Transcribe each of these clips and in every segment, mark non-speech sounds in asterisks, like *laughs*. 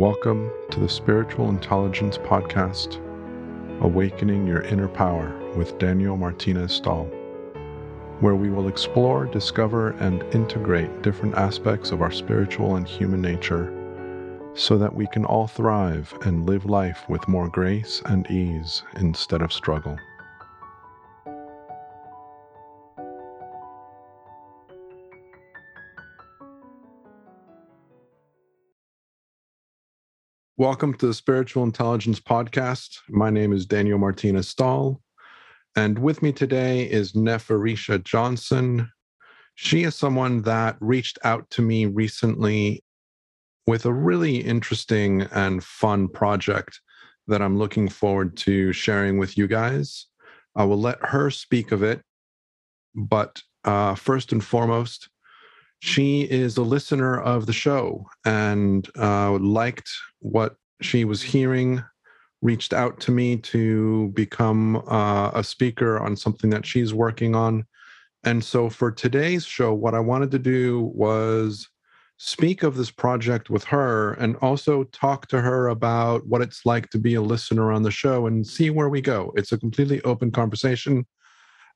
Welcome to the Spiritual Intelligence Podcast, Awakening Your Inner Power with Daniel Martinez Stahl, where we will explore, discover, and integrate different aspects of our spiritual and human nature so that we can all thrive and live life with more grace and ease instead of struggle. Welcome to the Spiritual Intelligence Podcast. My name is Daniel Martinez Stahl, and with me today is Neferisha Johnson. She is someone that reached out to me recently with a really interesting and fun project that I'm looking forward to sharing with you guys. I will let her speak of it, but uh, first and foremost, she is a listener of the show and uh, liked what she was hearing, reached out to me to become uh, a speaker on something that she's working on. And so for today's show, what I wanted to do was speak of this project with her and also talk to her about what it's like to be a listener on the show and see where we go. It's a completely open conversation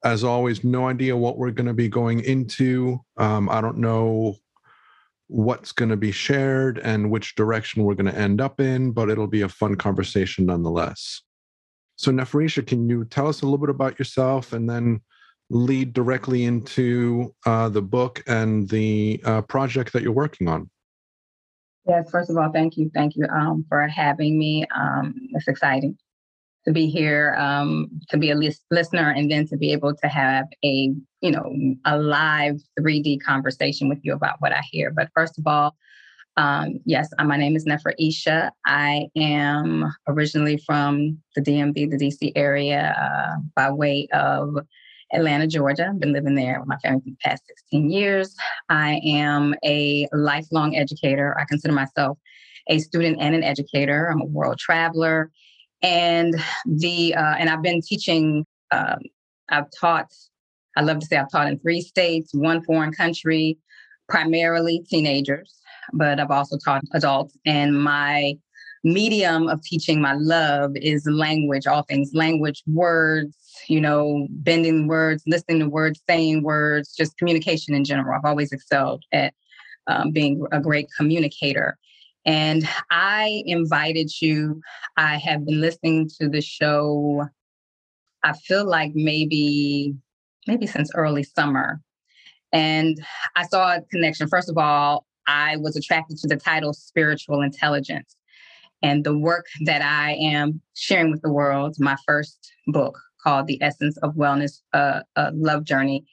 as always, no idea what we're going to be going into. Um, I don't know what's going to be shared and which direction we're going to end up in, but it'll be a fun conversation nonetheless. So, Neferisha, can you tell us a little bit about yourself and then lead directly into uh, the book and the uh, project that you're working on? Yes, first of all, thank you. Thank you um, for having me. Um, it's exciting to be here, um, to be a lis- listener, and then to be able to have a, you know, a live 3D conversation with you about what I hear. But first of all, um, yes, uh, my name is Neferisha. I am originally from the DMV, the DC area, uh, by way of Atlanta, Georgia. I've been living there with my family for the past 16 years. I am a lifelong educator. I consider myself a student and an educator. I'm a world traveler and the uh, and I've been teaching. Um, I've taught. I love to say I've taught in three states, one foreign country, primarily teenagers, but I've also taught adults. And my medium of teaching, my love is language, all things language, words, you know, bending words, listening to words, saying words, just communication in general. I've always excelled at um, being a great communicator. And I invited you. I have been listening to the show, I feel like maybe, maybe since early summer. And I saw a connection. First of all, I was attracted to the title Spiritual Intelligence and the work that I am sharing with the world. My first book called The Essence of Wellness, uh, a Love Journey,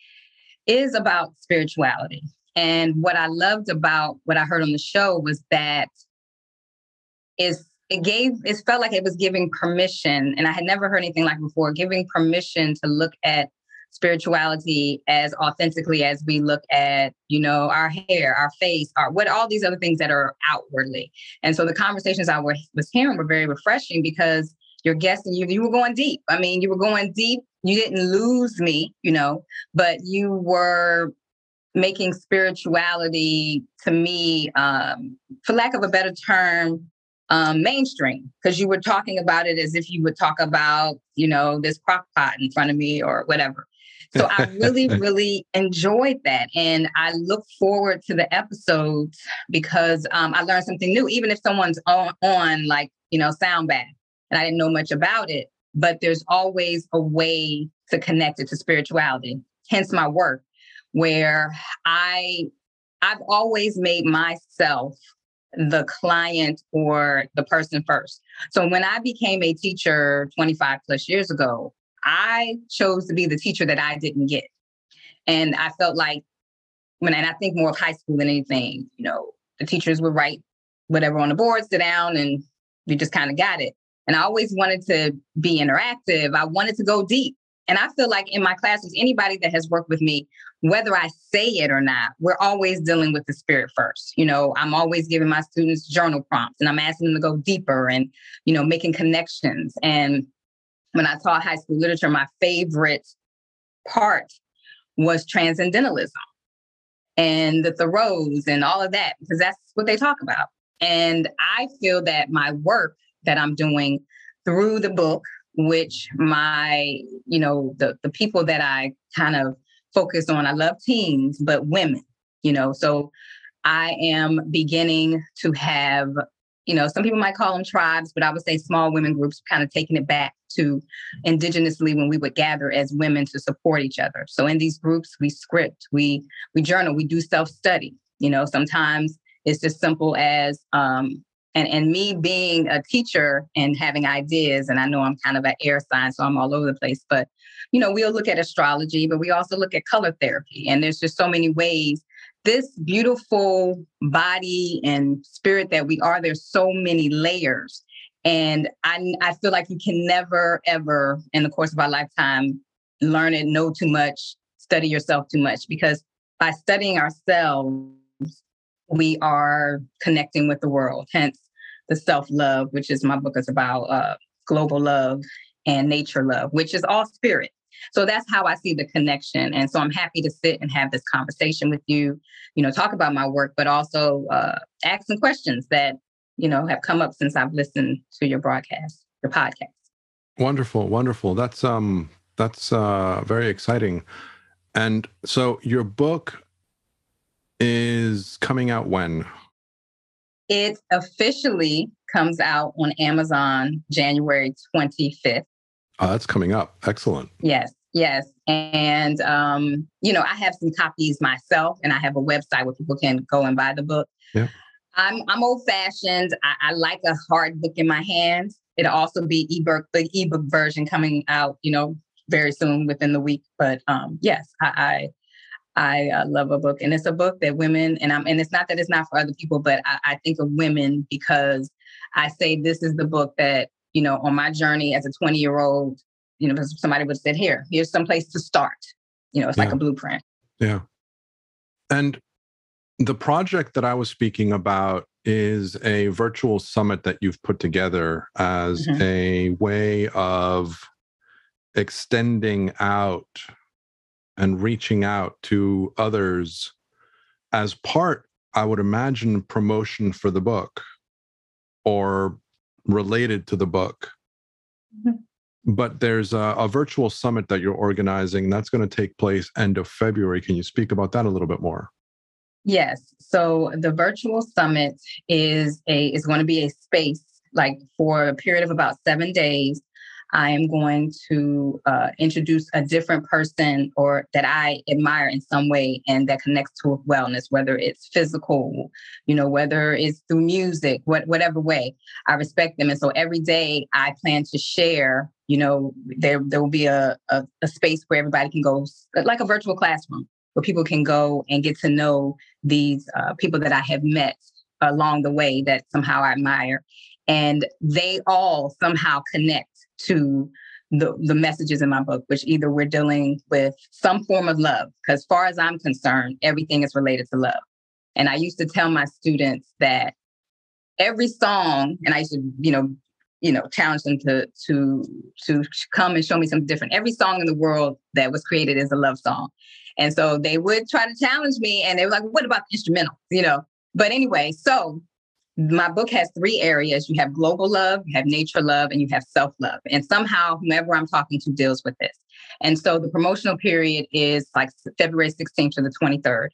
is about spirituality. And what I loved about what I heard on the show was that is it gave it felt like it was giving permission, and I had never heard anything like before, giving permission to look at spirituality as authentically as we look at you know our hair our face our what all these other things that are outwardly. And so the conversations i was, hearing were very refreshing because your guest and you you were going deep. I mean you were going deep. You didn't lose me you know but you were making spirituality to me, um, for lack of a better term, um, mainstream because you were talking about it as if you would talk about, you know, this crock pot in front of me or whatever. So I really, *laughs* really enjoyed that. And I look forward to the episodes because um, I learned something new, even if someone's on, on like, you know, sound bath and I didn't know much about it. But there's always a way to connect it to spirituality, hence my work where I I've always made myself the client or the person first. So when I became a teacher 25 plus years ago, I chose to be the teacher that I didn't get. And I felt like when and I think more of high school than anything, you know, the teachers would write whatever on the board, sit down, and we just kind of got it. And I always wanted to be interactive. I wanted to go deep. And I feel like in my classes, anybody that has worked with me, whether I say it or not, we're always dealing with the spirit first. You know, I'm always giving my students journal prompts and I'm asking them to go deeper and, you know, making connections. And when I taught high school literature, my favorite part was transcendentalism and the Thoreaus and all of that, because that's what they talk about. And I feel that my work that I'm doing through the book, which my, you know, the, the people that I kind of focus on, I love teens, but women, you know, so I am beginning to have, you know, some people might call them tribes, but I would say small women groups, kind of taking it back to indigenously when we would gather as women to support each other. So in these groups, we script, we we journal, we do self study. You know, sometimes it's just simple as um, and and me being a teacher and having ideas, and I know I'm kind of an air sign, so I'm all over the place. But you know, we'll look at astrology, but we also look at color therapy, and there's just so many ways this beautiful body and spirit that we are, there's so many layers. And I, I feel like you can never, ever, in the course of our lifetime, learn it, know too much, study yourself too much, because by studying ourselves, we are connecting with the world. Hence, the self love, which is my book is about uh, global love and nature love, which is all spirit. So that's how I see the connection. And so I'm happy to sit and have this conversation with you, you know, talk about my work, but also uh, ask some questions that, you know, have come up since I've listened to your broadcast, your podcast. Wonderful, wonderful. That's um that's uh very exciting. And so your book is coming out when? It officially comes out on Amazon January 25th. Oh, that's coming up. Excellent. Yes, yes. And, um, you know, I have some copies myself and I have a website where people can go and buy the book. Yeah. I'm, I'm old fashioned. I, I like a hard book in my hands. It'll also be ebook, the ebook version coming out, you know, very soon within the week. But um, yes, I, I, I uh, love a book, and it's a book that women and I'm and it's not that it's not for other people, but I, I think of women because I say this is the book that you know, on my journey as a 20 year old, you know, somebody would have said, here, here's some place to start. You know, it's yeah. like a blueprint. Yeah. And the project that I was speaking about is a virtual summit that you've put together as mm-hmm. a way of extending out and reaching out to others as part, I would imagine, promotion for the book or related to the book. Mm-hmm. But there's a, a, virtual summit that you're organizing that's going to take place end of February. Can you speak about that a little bit more? Yes. So the virtual summit is a is going to be a space like for a period of about seven days I am going to uh, introduce a different person or that I admire in some way and that connects to wellness, whether it's physical, you know, whether it's through music, what, whatever way. I respect them. And so every day I plan to share, you know, there, there will be a, a, a space where everybody can go, like a virtual classroom, where people can go and get to know these uh, people that I have met along the way that somehow I admire. And they all somehow connect to the, the messages in my book, which either we're dealing with some form of love, because far as I'm concerned, everything is related to love. And I used to tell my students that every song, and I used to, you know, you know, challenge them to to to come and show me something different. Every song in the world that was created is a love song. And so they would try to challenge me and they were like, what about the instrumental? You know. But anyway, so my book has three areas you have global love, you have nature love, and you have self love. And somehow, whomever I'm talking to deals with this. And so the promotional period is like February 16th to the 23rd.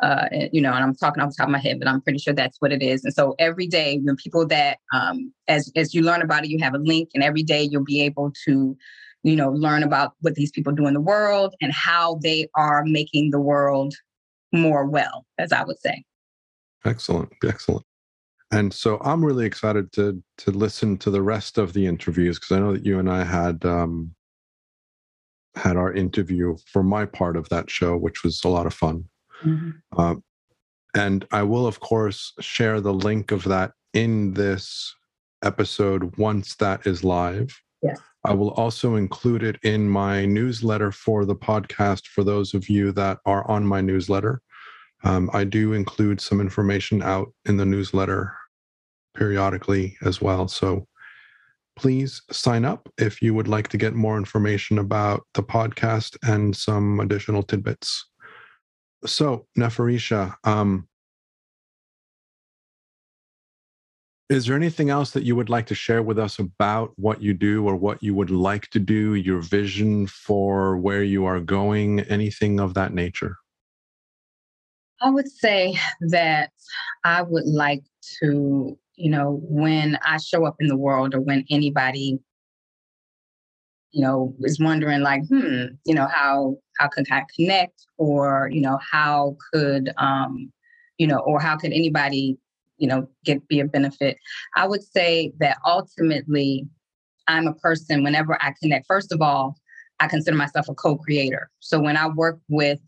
Uh, you know, and I'm talking off the top of my head, but I'm pretty sure that's what it is. And so every day, when people that, um, as as you learn about it, you have a link, and every day you'll be able to, you know, learn about what these people do in the world and how they are making the world more well, as I would say. Excellent, excellent. And so I'm really excited to to listen to the rest of the interviews because I know that you and I had um, had our interview for my part of that show, which was a lot of fun. Mm-hmm. Uh, and I will, of course, share the link of that in this episode once that is live. Yes. I will also include it in my newsletter for the podcast for those of you that are on my newsletter. Um, I do include some information out in the newsletter periodically as well. So please sign up if you would like to get more information about the podcast and some additional tidbits. So, Neferisha, um, Is there anything else that you would like to share with us about what you do or what you would like to do, your vision for where you are going, anything of that nature? I would say that I would like to, you know, when I show up in the world or when anybody, you know, is wondering like, hmm, you know, how how could I connect or, you know, how could um, you know, or how could anybody, you know, get be a benefit? I would say that ultimately I'm a person whenever I connect, first of all, I consider myself a co-creator. So when I work with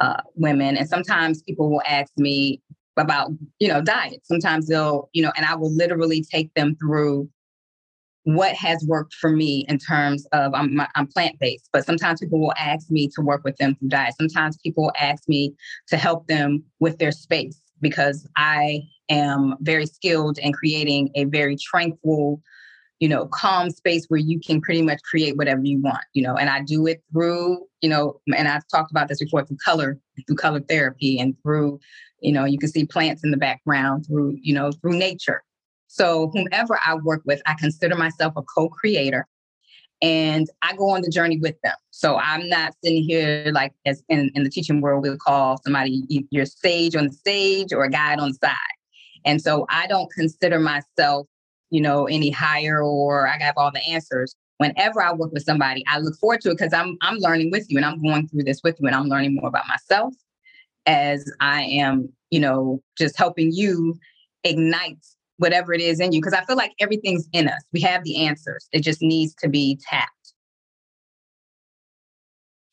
uh, women. And sometimes people will ask me about, you know, diet. Sometimes they'll, you know, and I will literally take them through what has worked for me in terms of I'm, I'm plant based, but sometimes people will ask me to work with them through diet. Sometimes people ask me to help them with their space because I am very skilled in creating a very tranquil, you know, calm space where you can pretty much create whatever you want, you know, and I do it through, you know, and I've talked about this before through color, through color therapy and through, you know, you can see plants in the background through, you know, through nature. So whomever I work with, I consider myself a co-creator and I go on the journey with them. So I'm not sitting here like as in, in the teaching world, we would call somebody your sage on the stage or a guide on the side. And so I don't consider myself you know, any higher or I have all the answers. Whenever I work with somebody, I look forward to it because I'm I'm learning with you and I'm going through this with you and I'm learning more about myself as I am, you know, just helping you ignite whatever it is in you. Because I feel like everything's in us. We have the answers. It just needs to be tapped.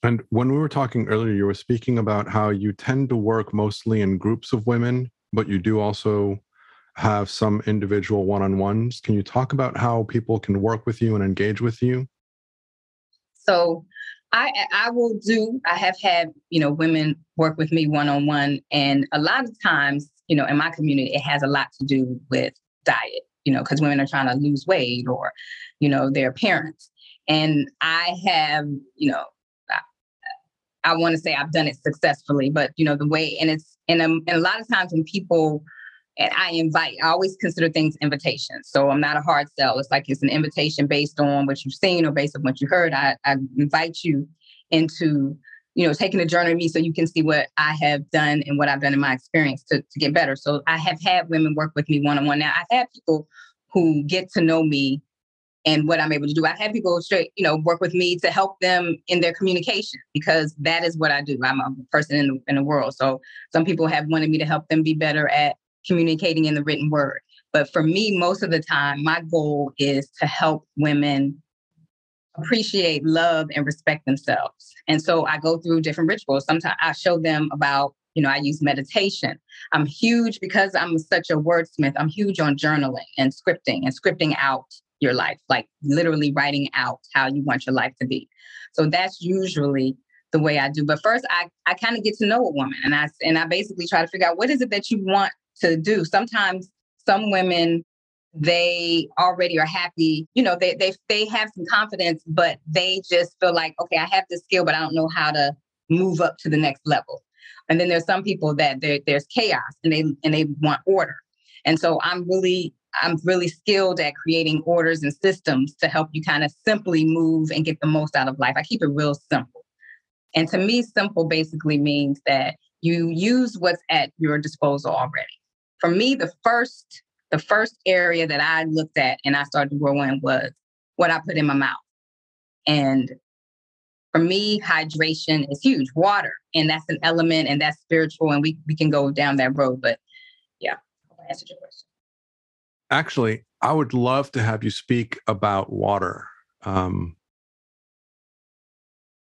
And when we were talking earlier, you were speaking about how you tend to work mostly in groups of women, but you do also have some individual one-on-ones. Can you talk about how people can work with you and engage with you? So I I will do I have had, you know, women work with me one-on-one and a lot of times, you know, in my community it has a lot to do with diet, you know, because women are trying to lose weight or, you know, their parents. And I have, you know, I, I want to say I've done it successfully, but you know, the way and it's and, um, and a lot of times when people and I invite, I always consider things invitations. So I'm not a hard sell. It's like it's an invitation based on what you've seen or based on what you heard. I, I invite you into, you know, taking a journey with me so you can see what I have done and what I've done in my experience to, to get better. So I have had women work with me one on one. Now I've had people who get to know me and what I'm able to do. I've had people straight, you know, work with me to help them in their communication because that is what I do. I'm a person in the, in the world. So some people have wanted me to help them be better at communicating in the written word. But for me, most of the time, my goal is to help women appreciate, love, and respect themselves. And so I go through different rituals. Sometimes I show them about, you know, I use meditation. I'm huge because I'm such a wordsmith. I'm huge on journaling and scripting and scripting out your life, like literally writing out how you want your life to be. So that's usually the way I do. But first I, I kind of get to know a woman and I and I basically try to figure out what is it that you want to do. Sometimes some women they already are happy you know they they they have some confidence but they just feel like okay i have this skill but i don't know how to move up to the next level. And then there's some people that there's chaos and they and they want order. And so i'm really i'm really skilled at creating orders and systems to help you kind of simply move and get the most out of life. I keep it real simple. And to me simple basically means that you use what's at your disposal already for me, the first the first area that I looked at and I started to grow in was what I put in my mouth. And for me, hydration is huge. Water, and that's an element, and that's spiritual, and we we can go down that road. But yeah, I answered your question. Actually, I would love to have you speak about water. Um,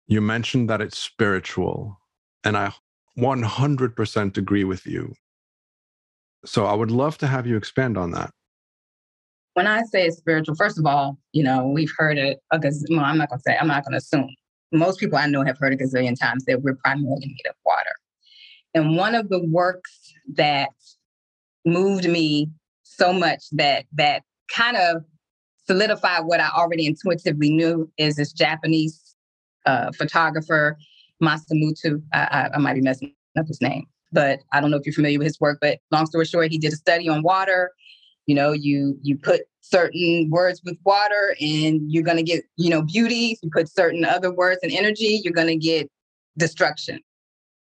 you mentioned that it's spiritual, and I 100% agree with you. So I would love to have you expand on that. When I say spiritual, first of all, you know, we've heard it gaz- well, I'm not going to say, I'm not going to assume. Most people I know have heard a gazillion times that we're primarily made of water. And one of the works that moved me so much that that kind of solidified what I already intuitively knew is this Japanese uh, photographer, Masamuto. I, I, I might be messing up his name but I don't know if you're familiar with his work. But long story short, he did a study on water. You know you you put certain words with water and you're going to get you know beauty. You put certain other words and energy you're going to get destruction.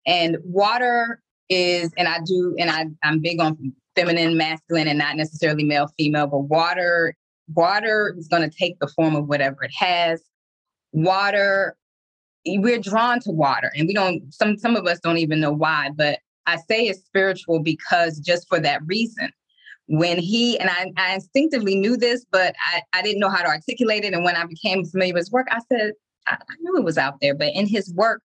And water is and i do and i i'm big on feminine masculine and not necessarily male female but water water is going to take the form of whatever it has. Water we're drawn to water and we don't some some of us don't even know why but i say it's spiritual because just for that reason when he and I, I instinctively knew this, but I, I didn't know how to articulate it. And when I became familiar with his work, I said, I, I knew it was out there. But in his work,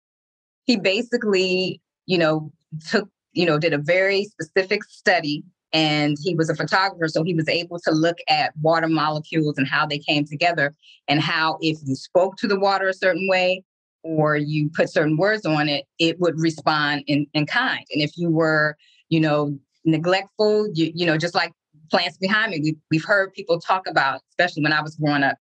he basically, you know, took, you know, did a very specific study and he was a photographer so he was able to look at water molecules and how they came together and how if you spoke to the water a certain way or you put certain words on it it would respond in, in kind and if you were you know neglectful. You, you know, just like plants behind me, we, we've heard people talk about, especially when I was growing up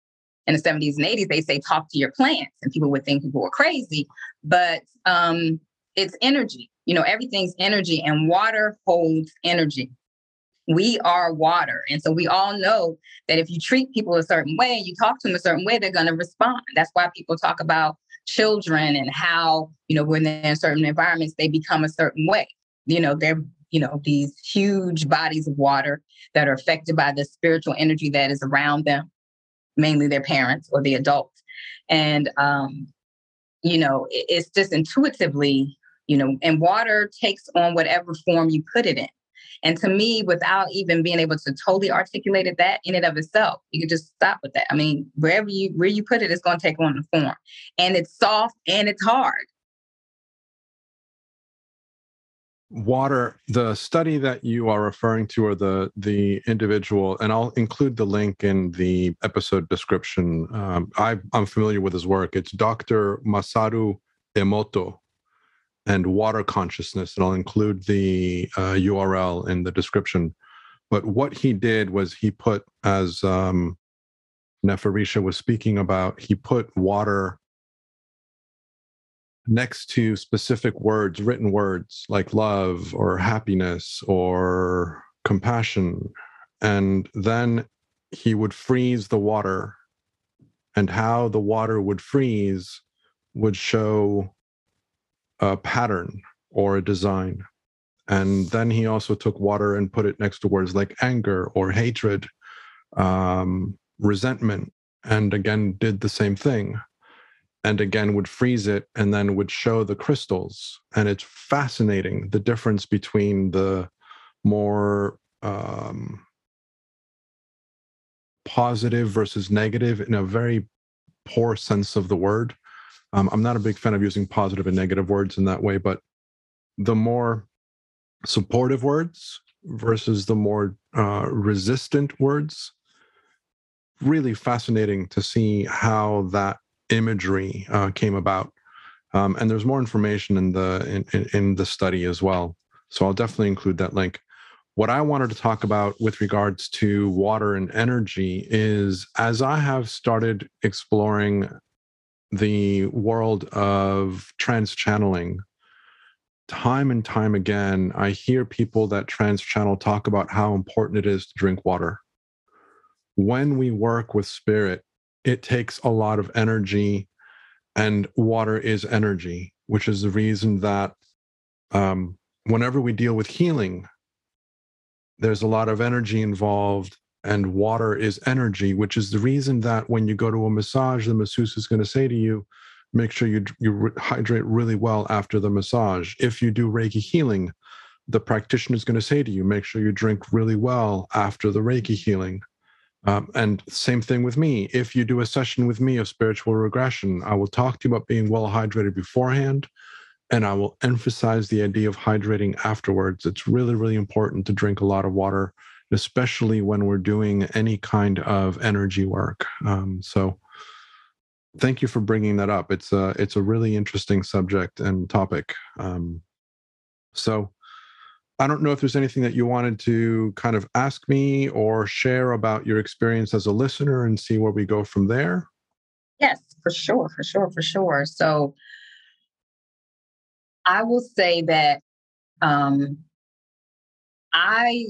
in the 70s and 80s, they say talk to your plants, and people would think people were crazy. But um, it's energy. You know, everything's energy, and water holds energy. We are water. And so we all know that if you treat people a certain way, you talk to them a certain way, they're going to respond. That's why people talk about children and how, you know, when they're in certain environments, they become a certain way. You know, they're you know, these huge bodies of water that are affected by the spiritual energy that is around them, mainly their parents or the adults. And, um, you know, it's just intuitively, you know, and water takes on whatever form you put it in. And to me, without even being able to totally articulate it that in and of itself, you can just stop with that. I mean, wherever you where you put it, it's going to take on the form. And it's soft and it's hard. water the study that you are referring to or the the individual and i'll include the link in the episode description um, I, i'm familiar with his work it's dr masaru emoto and water consciousness and i'll include the uh, url in the description but what he did was he put as um, neferisha was speaking about he put water next to specific words, written words like love or happiness or compassion. And then he would freeze the water, and how the water would freeze would show a pattern or a design. And then he also took water and put it next to words like anger or hatred, um, resentment, and again did the same thing and again would freeze it and then would show the crystals and it's fascinating the difference between the more um, positive versus negative in a very poor sense of the word um, i'm not a big fan of using positive and negative words in that way but the more supportive words versus the more uh, resistant words really fascinating to see how that imagery uh, came about. Um, and there's more information in the in, in, in the study as well. So I'll definitely include that link. What I wanted to talk about with regards to water and energy is as I have started exploring the world of trance channeling, time and time again, I hear people that trance channel talk about how important it is to drink water. When we work with spirit, it takes a lot of energy, and water is energy, which is the reason that um, whenever we deal with healing, there's a lot of energy involved, and water is energy, which is the reason that when you go to a massage, the masseuse is going to say to you, make sure you, you hydrate really well after the massage. If you do Reiki healing, the practitioner is going to say to you, make sure you drink really well after the Reiki healing. Um, and same thing with me. If you do a session with me of spiritual regression, I will talk to you about being well hydrated beforehand, and I will emphasize the idea of hydrating afterwards. It's really, really important to drink a lot of water, especially when we're doing any kind of energy work. Um, so, thank you for bringing that up. It's a it's a really interesting subject and topic. Um, so, I don't know if there's anything that you wanted to kind of ask me or share about your experience as a listener and see where we go from there. Yes, for sure, for sure, for sure. So I will say that um, I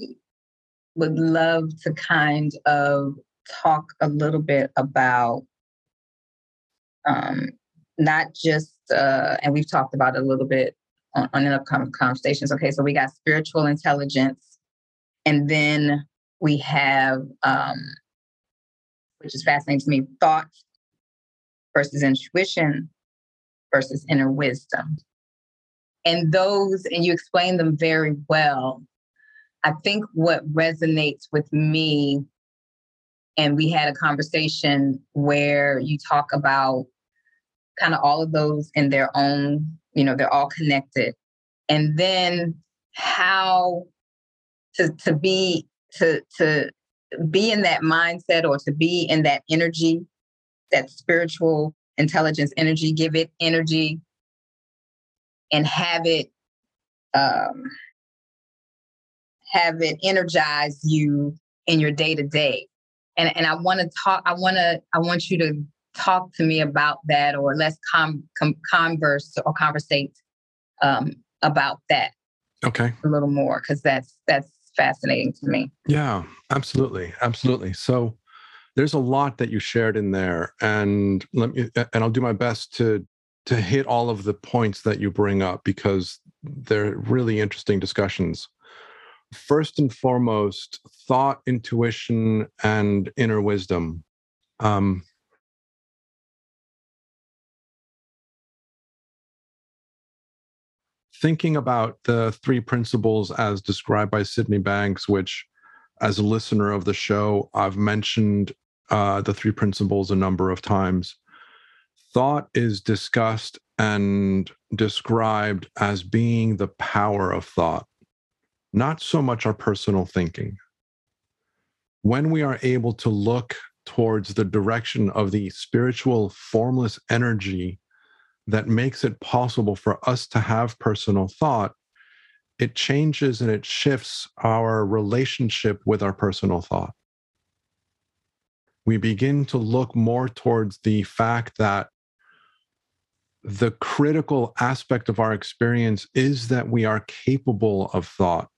would love to kind of talk a little bit about um, not just, uh, and we've talked about a little bit on, on the upcoming conversations. Okay, so we got spiritual intelligence, and then we have, um, which is fascinating to me, thought versus intuition versus inner wisdom. And those, and you explain them very well. I think what resonates with me, and we had a conversation where you talk about kind of all of those in their own, you know, they're all connected. And then how to to be to to be in that mindset or to be in that energy, that spiritual intelligence energy, give it energy and have it um, have it energize you in your day to day. And and I want to talk. I want to. I want you to talk to me about that, or let's com, com converse or conversate um, about that. Okay. A little more because that's that's fascinating to me. Yeah, absolutely, absolutely. So there's a lot that you shared in there, and let me and I'll do my best to to hit all of the points that you bring up because they're really interesting discussions. First and foremost, thought, intuition, and inner wisdom. Um, thinking about the three principles as described by Sydney Banks, which, as a listener of the show, I've mentioned uh, the three principles a number of times. Thought is discussed and described as being the power of thought, not so much our personal thinking. When we are able to look towards the direction of the spiritual, formless energy that makes it possible for us to have personal thought, it changes and it shifts our relationship with our personal thought. We begin to look more towards the fact that the critical aspect of our experience is that we are capable of thought,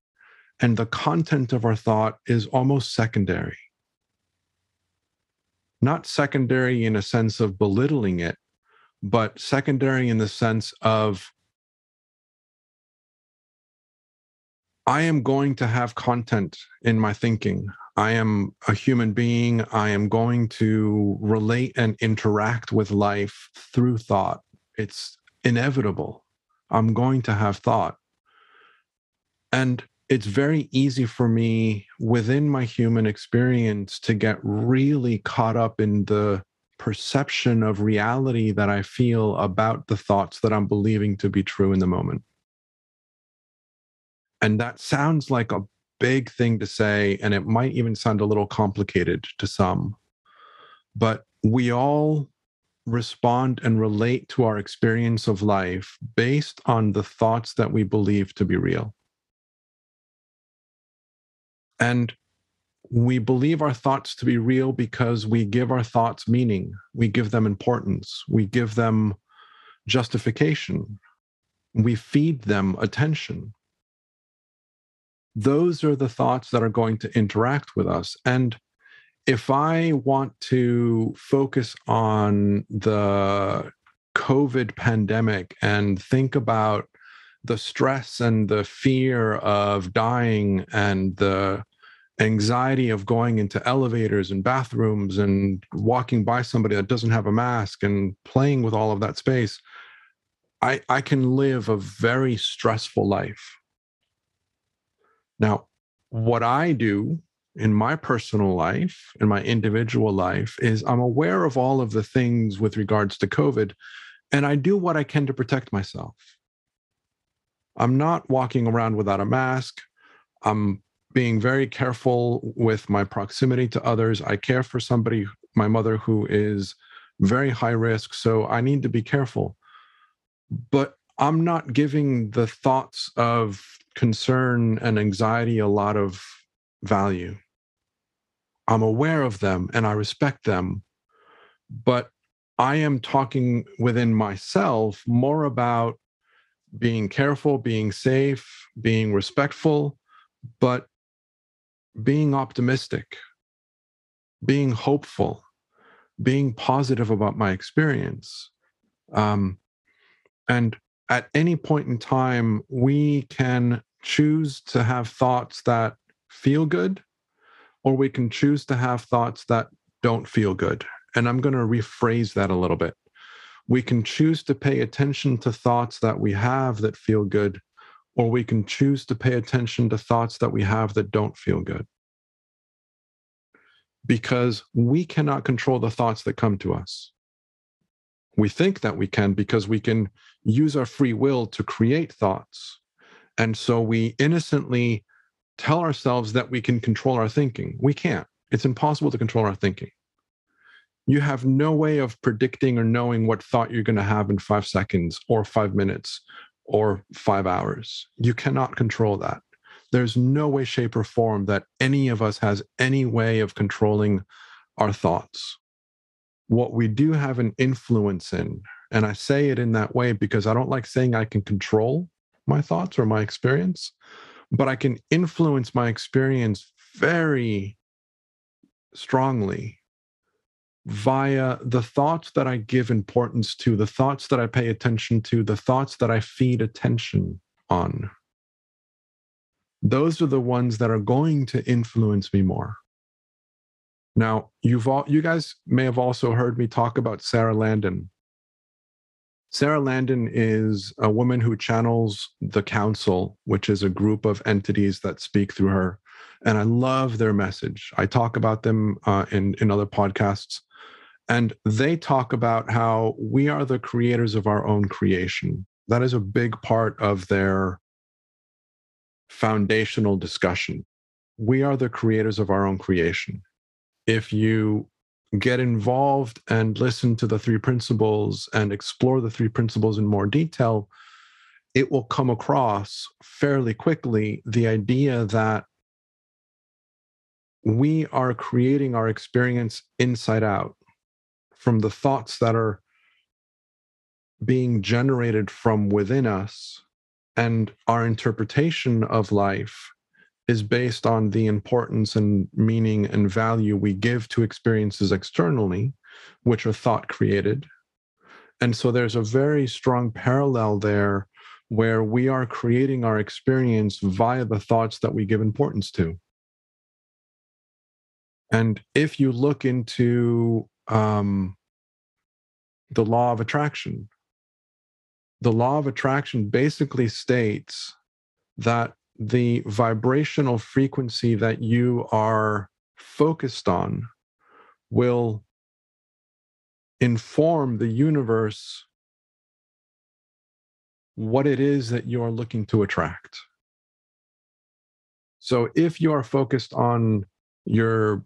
and the content of our thought is almost secondary. Not secondary in a sense of belittling it, but secondary in the sense of I am going to have content in my thinking. I am a human being. I am going to relate and interact with life through thought. It's inevitable. I'm going to have thought. And it's very easy for me within my human experience to get really caught up in the perception of reality that I feel about the thoughts that I'm believing to be true in the moment. And that sounds like a big thing to say, and it might even sound a little complicated to some. But we all respond and relate to our experience of life based on the thoughts that we believe to be real. And we believe our thoughts to be real because we give our thoughts meaning, we give them importance, we give them justification, we feed them attention. Those are the thoughts that are going to interact with us. And if I want to focus on the COVID pandemic and think about the stress and the fear of dying and the anxiety of going into elevators and bathrooms and walking by somebody that doesn't have a mask and playing with all of that space i i can live a very stressful life. Now what i do in my personal life in my individual life is i'm aware of all of the things with regards to covid and i do what i can to protect myself. I'm not walking around without a mask. I'm being very careful with my proximity to others. I care for somebody, my mother, who is very high risk. So I need to be careful. But I'm not giving the thoughts of concern and anxiety a lot of value. I'm aware of them and I respect them. But I am talking within myself more about being careful, being safe, being respectful, but being optimistic, being hopeful, being positive about my experience. Um, and at any point in time, we can choose to have thoughts that feel good, or we can choose to have thoughts that don't feel good. And I'm going to rephrase that a little bit. We can choose to pay attention to thoughts that we have that feel good, or we can choose to pay attention to thoughts that we have that don't feel good. Because we cannot control the thoughts that come to us. We think that we can because we can use our free will to create thoughts. And so we innocently tell ourselves that we can control our thinking. We can't. It's impossible to control our thinking. You have no way of predicting or knowing what thought you're going to have in five seconds or five minutes or five hours. You cannot control that. There's no way, shape, or form that any of us has any way of controlling our thoughts. What we do have an influence in, and I say it in that way because I don't like saying I can control my thoughts or my experience, but I can influence my experience very strongly via the thoughts that I give importance to, the thoughts that I pay attention to, the thoughts that I feed attention on. Those are the ones that are going to influence me more. Now, you've all you guys may have also heard me talk about Sarah Landon. Sarah Landon is a woman who channels the council, which is a group of entities that speak through her. And I love their message. I talk about them uh, in, in other podcasts. And they talk about how we are the creators of our own creation. That is a big part of their foundational discussion. We are the creators of our own creation. If you get involved and listen to the three principles and explore the three principles in more detail, it will come across fairly quickly the idea that we are creating our experience inside out from the thoughts that are being generated from within us and our interpretation of life is based on the importance and meaning and value we give to experiences externally which are thought created. And so there's a very strong parallel there where we are creating our experience via the thoughts that we give importance to. And if you look into um, the law of attraction. The law of attraction basically states that the vibrational frequency that you are focused on will inform the universe what it is that you are looking to attract. So if you are focused on your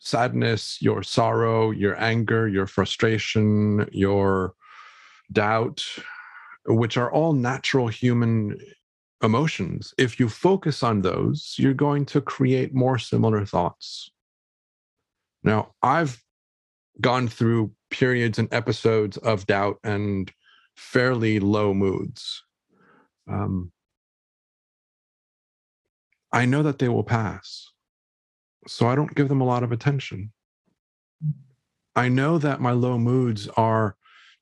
sadness, your sorrow, your anger, your frustration, your doubt, which are all natural human emotions. If you focus on those, you're going to create more similar thoughts. Now, I've gone through periods and episodes of doubt and fairly low moods. Um, I know that they will pass so I don't give them a lot of attention. I know that my low moods are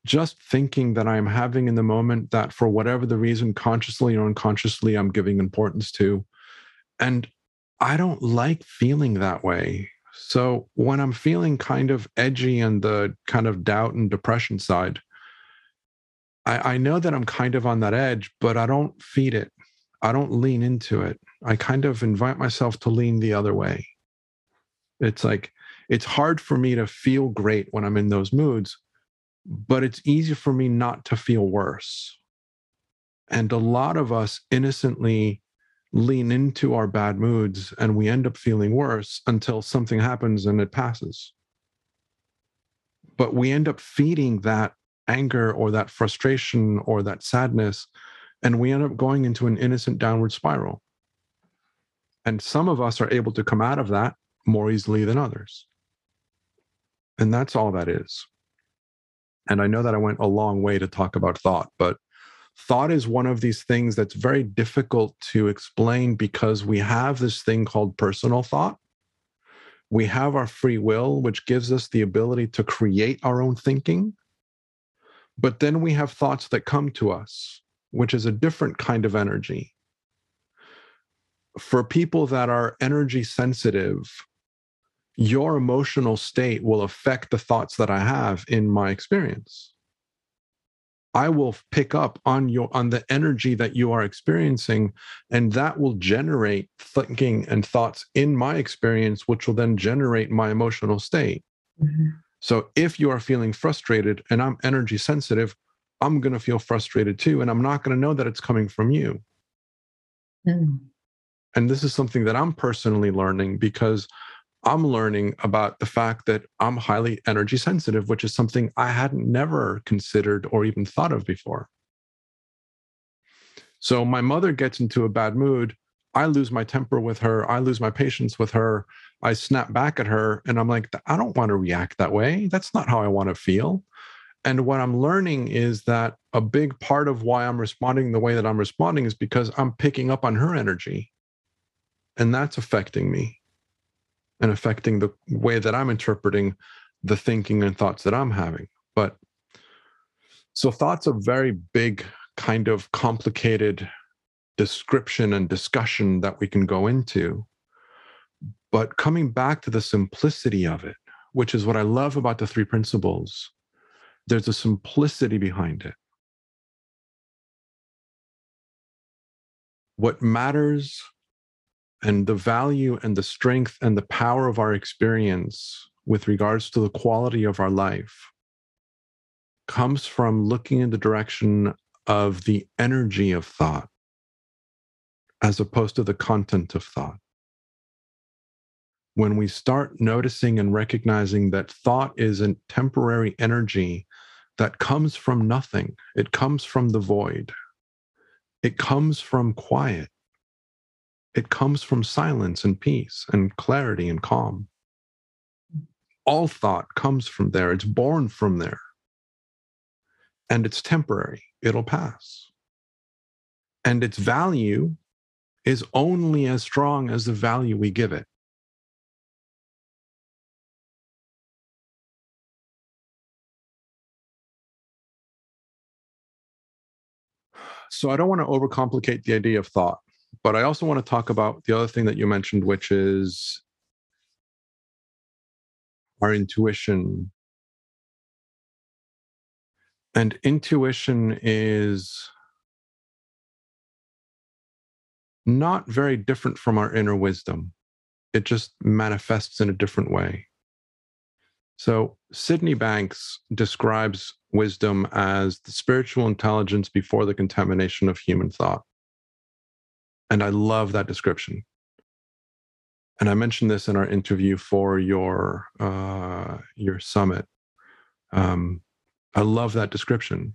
just thinking that I'm having in the moment that for whatever the reason, consciously or unconsciously, I'm giving importance to. And I don't like feeling that way. So when I'm feeling kind of edgy and the kind of doubt and depression side, I, I know that I'm kind of on that edge, but I don't feed it. I don't lean into it. I kind of invite myself to lean the other way. It's like it's hard for me to feel great when I'm in those moods, but it's easy for me not to feel worse. And a lot of us innocently lean into our bad moods and we end up feeling worse until something happens and it passes. But we end up feeding that anger or that frustration or that sadness, and we end up going into an innocent downward spiral. And some of us are able to come out of that more easily than others. And that's all that is. And I know that I went a long way to talk about thought, but thought is one of these things that's very difficult to explain because we have this thing called personal thought. We have our free will, which gives us the ability to create our own thinking. But then we have thoughts that come to us, which is a different kind of energy. For people that are energy sensitive, your emotional state will affect the thoughts that I have in my experience. I will pick up on your on the energy that you are experiencing, and that will generate thinking and thoughts in my experience, which will then generate my emotional state. Mm-hmm. So if you are feeling frustrated and I'm energy sensitive, I'm going to feel frustrated too, and I'm not going to know that it's coming from you. Mm. And this is something that I'm personally learning because I'm learning about the fact that I'm highly energy sensitive, which is something I hadn't never considered or even thought of before. So my mother gets into a bad mood. I lose my temper with her. I lose my patience with her. I snap back at her and I'm like, I don't want to react that way. That's not how I want to feel. And what I'm learning is that a big part of why I'm responding the way that I'm responding is because I'm picking up on her energy. And that's affecting me and affecting the way that I'm interpreting the thinking and thoughts that I'm having. But so thoughts are very big kind of complicated description and discussion that we can go into. But coming back to the simplicity of it, which is what I love about the three principles, there's a simplicity behind it. What matters and the value and the strength and the power of our experience with regards to the quality of our life comes from looking in the direction of the energy of thought as opposed to the content of thought. When we start noticing and recognizing that thought is a temporary energy that comes from nothing, it comes from the void, it comes from quiet it comes from silence and peace and clarity and calm. All thought comes from there, it's born from there. And it's temporary, it'll pass. And its value is only as strong as the value we give it. So I don't want to overcomplicate the idea of thought. But I also want to talk about the other thing that you mentioned, which is our intuition. And intuition is not very different from our inner wisdom, it just manifests in a different way. So, Sydney Banks describes wisdom as the spiritual intelligence before the contamination of human thought. And I love that description. And I mentioned this in our interview for your uh, your summit. Um, I love that description.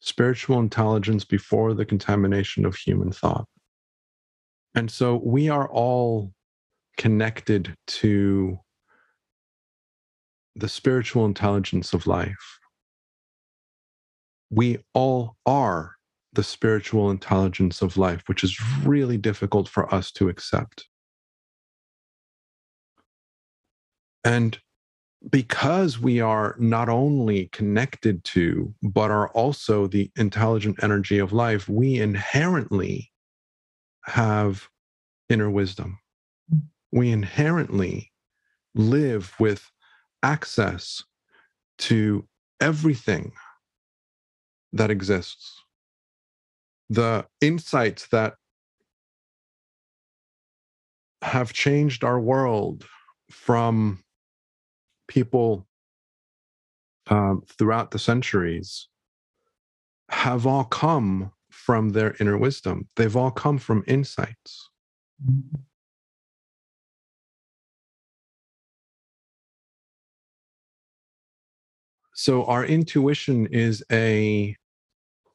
Spiritual intelligence before the contamination of human thought. And so we are all connected to the spiritual intelligence of life. We all are the spiritual intelligence of life, which is really difficult for us to accept. And because we are not only connected to, but are also the intelligent energy of life, we inherently have inner wisdom. We inherently live with access to everything that exists the insights that have changed our world from people um, throughout the centuries have all come from their inner wisdom. They've all come from insights. So, our intuition is a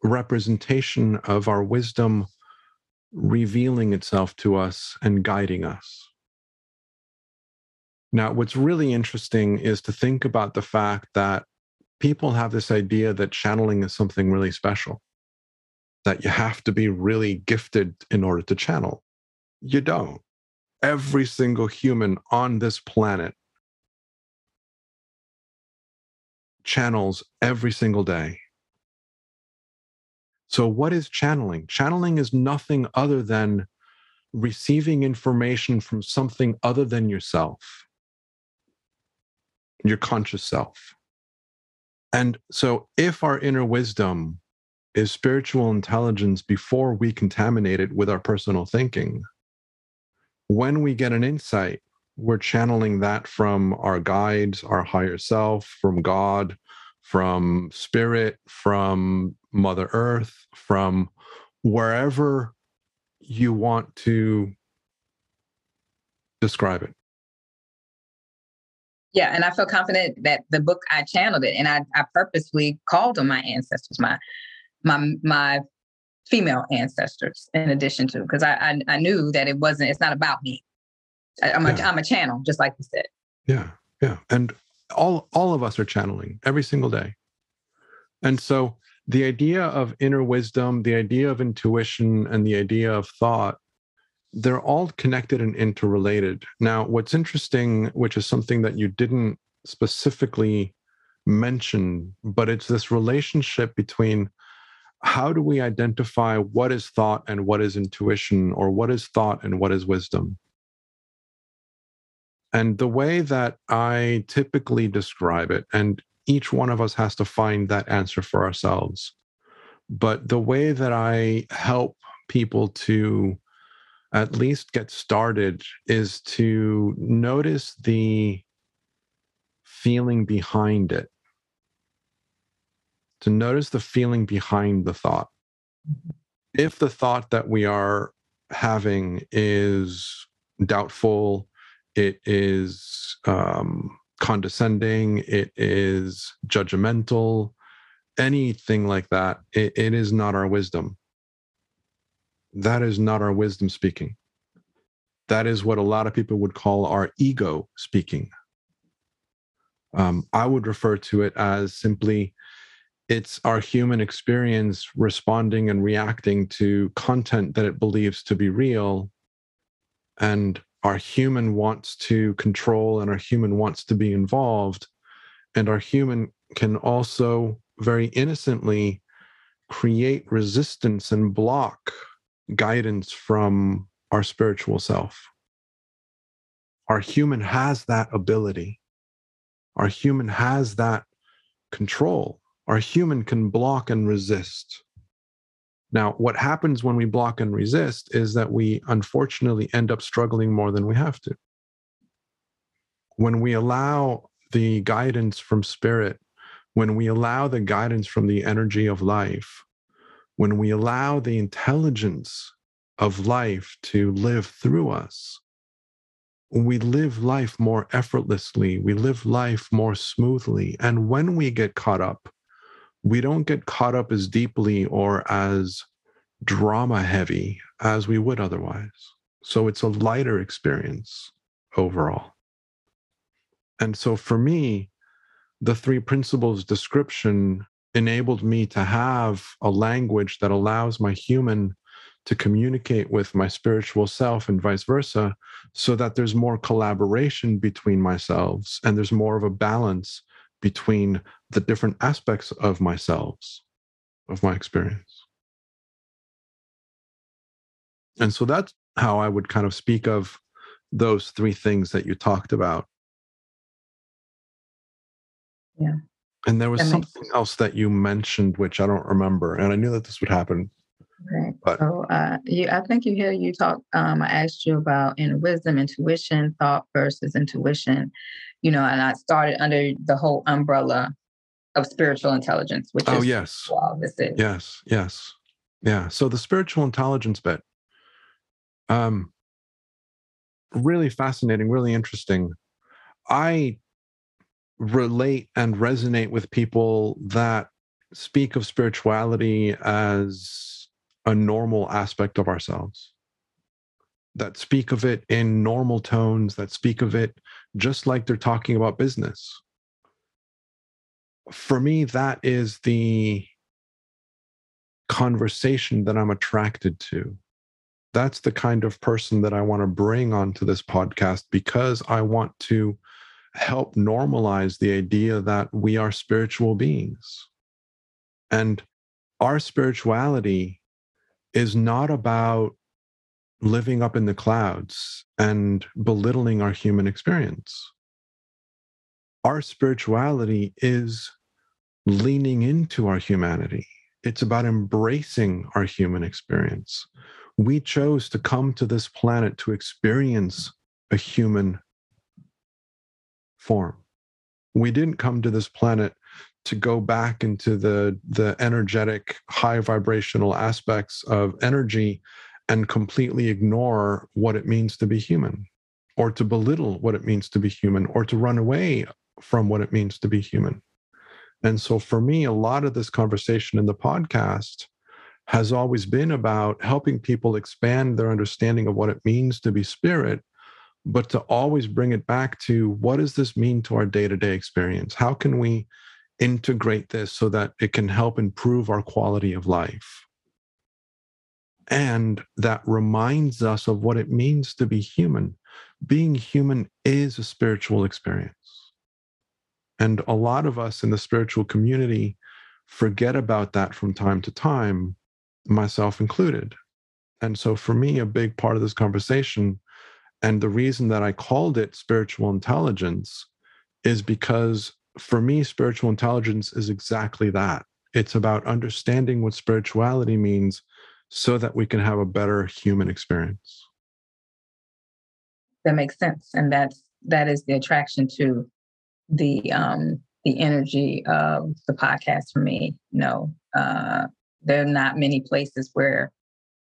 representation of our wisdom revealing itself to us and guiding us. Now, what's really interesting is to think about the fact that people have this idea that channeling is something really special. that you have to be really gifted in order to channel. You don't. Every single human on this planet channels every single day. So, what is channeling? Channeling is nothing other than receiving information from something other than yourself, your conscious self. And so, if our inner wisdom is spiritual intelligence before we contaminate it with our personal thinking, when we get an insight, we're channeling that from our guides, our higher self, from God, from spirit, from Mother Earth, from wherever you want to describe it. Yeah, and I feel confident that the book I channeled it, and I, I purposely called on my ancestors, my my my female ancestors, in addition to because I, I, I knew that it wasn't. It's not about me. I, am yeah. a I'm a channel, just like you said. Yeah, yeah, and all all of us are channeling every single day, and so the idea of inner wisdom, the idea of intuition, and the idea of thought, they're all connected and interrelated. Now, what's interesting, which is something that you didn't specifically mention, but it's this relationship between how do we identify what is thought and what is intuition, or what is thought and what is wisdom? And the way that I typically describe it, and each one of us has to find that answer for ourselves. But the way that I help people to at least get started is to notice the feeling behind it, to notice the feeling behind the thought. If the thought that we are having is doubtful, it is um, condescending, it is judgmental, anything like that, it, it is not our wisdom. That is not our wisdom speaking. That is what a lot of people would call our ego speaking. Um, I would refer to it as simply it's our human experience responding and reacting to content that it believes to be real and our human wants to control and our human wants to be involved. And our human can also very innocently create resistance and block guidance from our spiritual self. Our human has that ability. Our human has that control. Our human can block and resist now, what happens when we block and resist is that we unfortunately end up struggling more than we have to. When we allow the guidance from spirit, when we allow the guidance from the energy of life, when we allow the intelligence of life to live through us, we live life more effortlessly, we live life more smoothly. And when we get caught up, we don't get caught up as deeply or as drama heavy as we would otherwise. So it's a lighter experience overall. And so for me, the three principles description enabled me to have a language that allows my human to communicate with my spiritual self and vice versa so that there's more collaboration between myself and there's more of a balance between the different aspects of myself, of my experience. And so that's how I would kind of speak of those three things that you talked about. Yeah. And there was that something else that you mentioned, which I don't remember. And I knew that this would happen. Okay. But... So uh, you, I think you hear you talk. Um, I asked you about inner wisdom, intuition, thought versus intuition. You know, and I started under the whole umbrella of spiritual intelligence, which oh, is yes, wow, this is yes, yes, yeah. So the spiritual intelligence bit, um, really fascinating, really interesting. I relate and resonate with people that speak of spirituality as a normal aspect of ourselves, that speak of it in normal tones, that speak of it just like they're talking about business for me, that is the conversation that I'm attracted to. That's the kind of person that I want to bring onto this podcast because I want to help normalize the idea that we are spiritual beings. And our spirituality is not about living up in the clouds and belittling our human experience. Our spirituality is leaning into our humanity. It's about embracing our human experience. We chose to come to this planet to experience a human form. We didn't come to this planet to go back into the, the energetic, high vibrational aspects of energy and completely ignore what it means to be human, or to belittle what it means to be human, or to run away from what it means to be human. And so for me, a lot of this conversation in the podcast has always been about helping people expand their understanding of what it means to be spirit, but to always bring it back to what does this mean to our day to day experience? How can we integrate this so that it can help improve our quality of life? And that reminds us of what it means to be human. Being human is a spiritual experience. And a lot of us in the spiritual community forget about that from time to time, myself included. And so, for me, a big part of this conversation, and the reason that I called it spiritual intelligence, is because for me, spiritual intelligence is exactly that. It's about understanding what spirituality means so that we can have a better human experience. That makes sense. And that's that is the attraction to the um, the energy of the podcast for me. No, uh, there are not many places where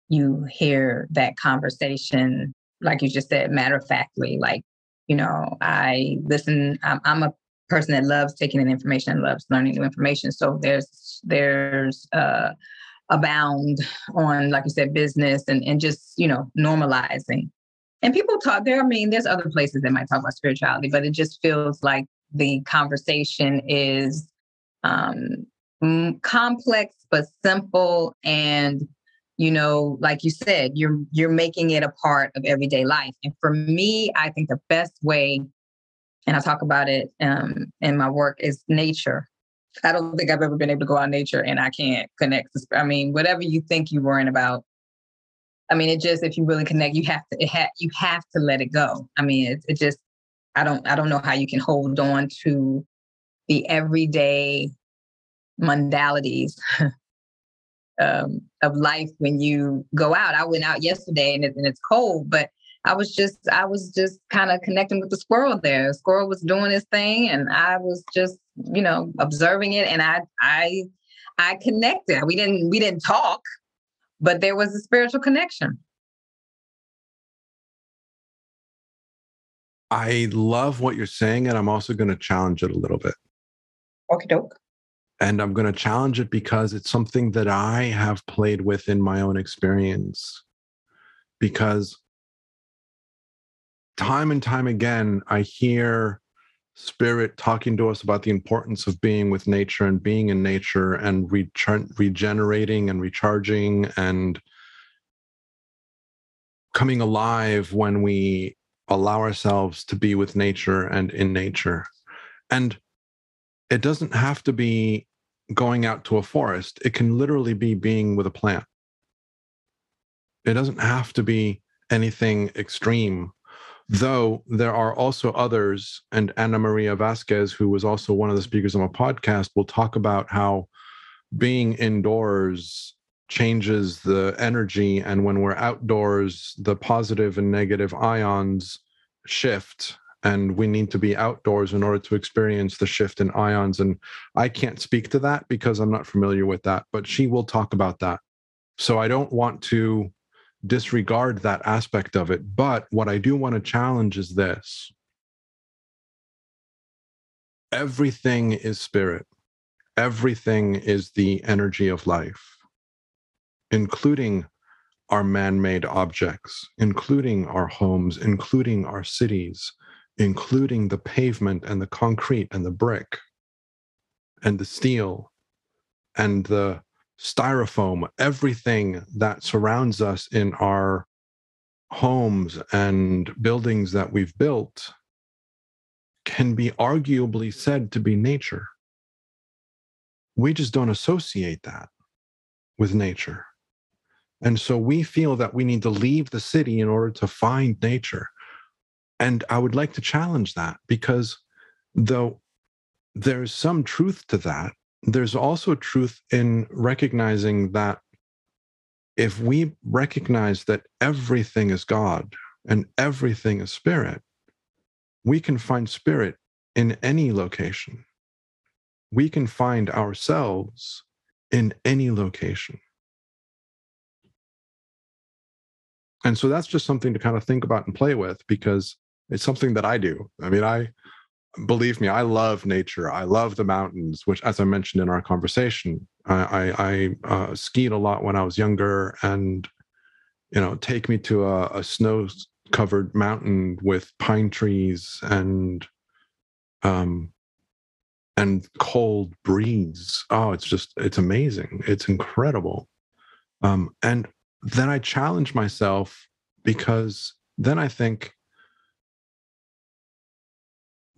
you hear that conversation, like you just said, matter of factly. Like, you know, I listen. I'm, I'm a person that loves taking in information and loves learning new information. So there's there's uh, abound on, like you said, business and and just you know normalizing. And people talk there. I mean, there's other places that might talk about spirituality, but it just feels like the conversation is um, complex but simple and you know like you said you're you're making it a part of everyday life and for me i think the best way and i talk about it um, in my work is nature i don't think i've ever been able to go out in nature and i can't connect i mean whatever you think you're worrying about i mean it just if you really connect you have to it ha- you have to let it go i mean it, it just I don't I don't know how you can hold on to the everyday modalities *laughs* um, of life when you go out. I went out yesterday and, it, and it's cold, but I was just I was just kind of connecting with the squirrel there. The squirrel was doing his thing, and I was just you know observing it, and I I I connected. We didn't we didn't talk, but there was a spiritual connection. I love what you're saying, and I'm also going to challenge it a little bit. Okay, doke. And I'm going to challenge it because it's something that I have played with in my own experience. Because time and time again, I hear spirit talking to us about the importance of being with nature and being in nature and re- regenerating and recharging and coming alive when we allow ourselves to be with nature and in nature. And it doesn't have to be going out to a forest, it can literally be being with a plant. It doesn't have to be anything extreme, though there are also others. And Ana Maria Vasquez, who was also one of the speakers on my podcast, will talk about how being indoors changes the energy. And when we're outdoors, the positive and negative ions shift. And we need to be outdoors in order to experience the shift in ions. And I can't speak to that because I'm not familiar with that, but she will talk about that. So I don't want to disregard that aspect of it. But what I do want to challenge is this everything is spirit, everything is the energy of life including our man made objects, including our homes, including our cities, including the pavement and the concrete and the brick and the steel and the styrofoam, everything that surrounds us in our homes and buildings that we've built can be arguably said to be nature. We just don't associate that with nature. And so we feel that we need to leave the city in order to find nature. And I would like to challenge that because though there's some truth to that, there's also truth in recognizing that if we recognize that everything is God and everything is spirit, we can find spirit in any location. We can find ourselves in any location. And so that's just something to kind of think about and play with because it's something that I do. I mean, I believe me, I love nature. I love the mountains, which, as I mentioned in our conversation, I, I, I uh, skied a lot when I was younger, and you know, take me to a, a snow-covered mountain with pine trees and um and cold breeze. Oh, it's just it's amazing. It's incredible. Um, and then I challenge myself because then I think,